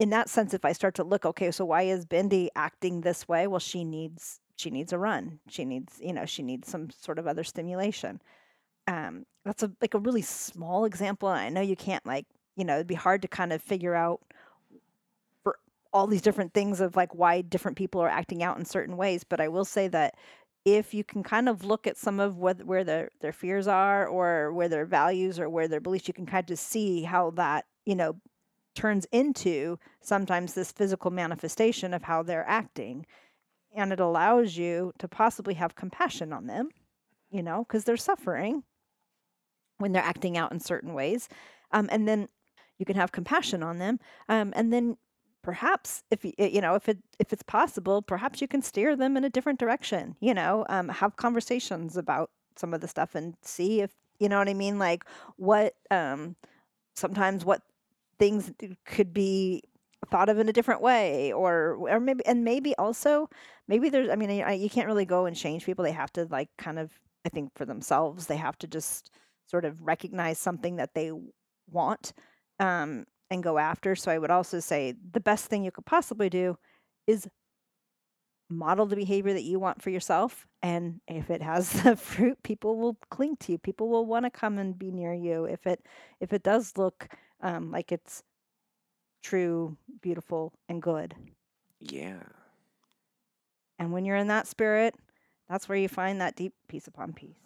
in that sense if I start to look, okay, so why is Bendy acting this way? Well, she needs she needs a run. She needs, you know, she needs some sort of other stimulation. Um that's a like a really small example and I know you can't like, you know, it'd be hard to kind of figure out for all these different things of like why different people are acting out in certain ways, but I will say that if you can kind of look at some of what where their their fears are or where their values or where their beliefs, you can kind of see how that, you know, turns into sometimes this physical manifestation of how they're acting. And it allows you to possibly have compassion on them, you know, because they're suffering when they're acting out in certain ways. Um, and then you can have compassion on them. Um, and then perhaps if you know if it if it's possible perhaps you can steer them in a different direction you know um, have conversations about some of the stuff and see if you know what i mean? Like what um sometimes what things could be thought of in a different way or or maybe and maybe also maybe there's i mean I, you can't really go and change people. They have to like kind of i think for themselves they have to just sort of recognize something that they want um, and go after so i would also say the best thing you could possibly do is model the behavior that you want for yourself and if it has the fruit people will cling to you people will want to come and be near you if it if it does look um, like it's true, beautiful, and good. Yeah. And when you're in that spirit, that's where you find that deep peace upon peace.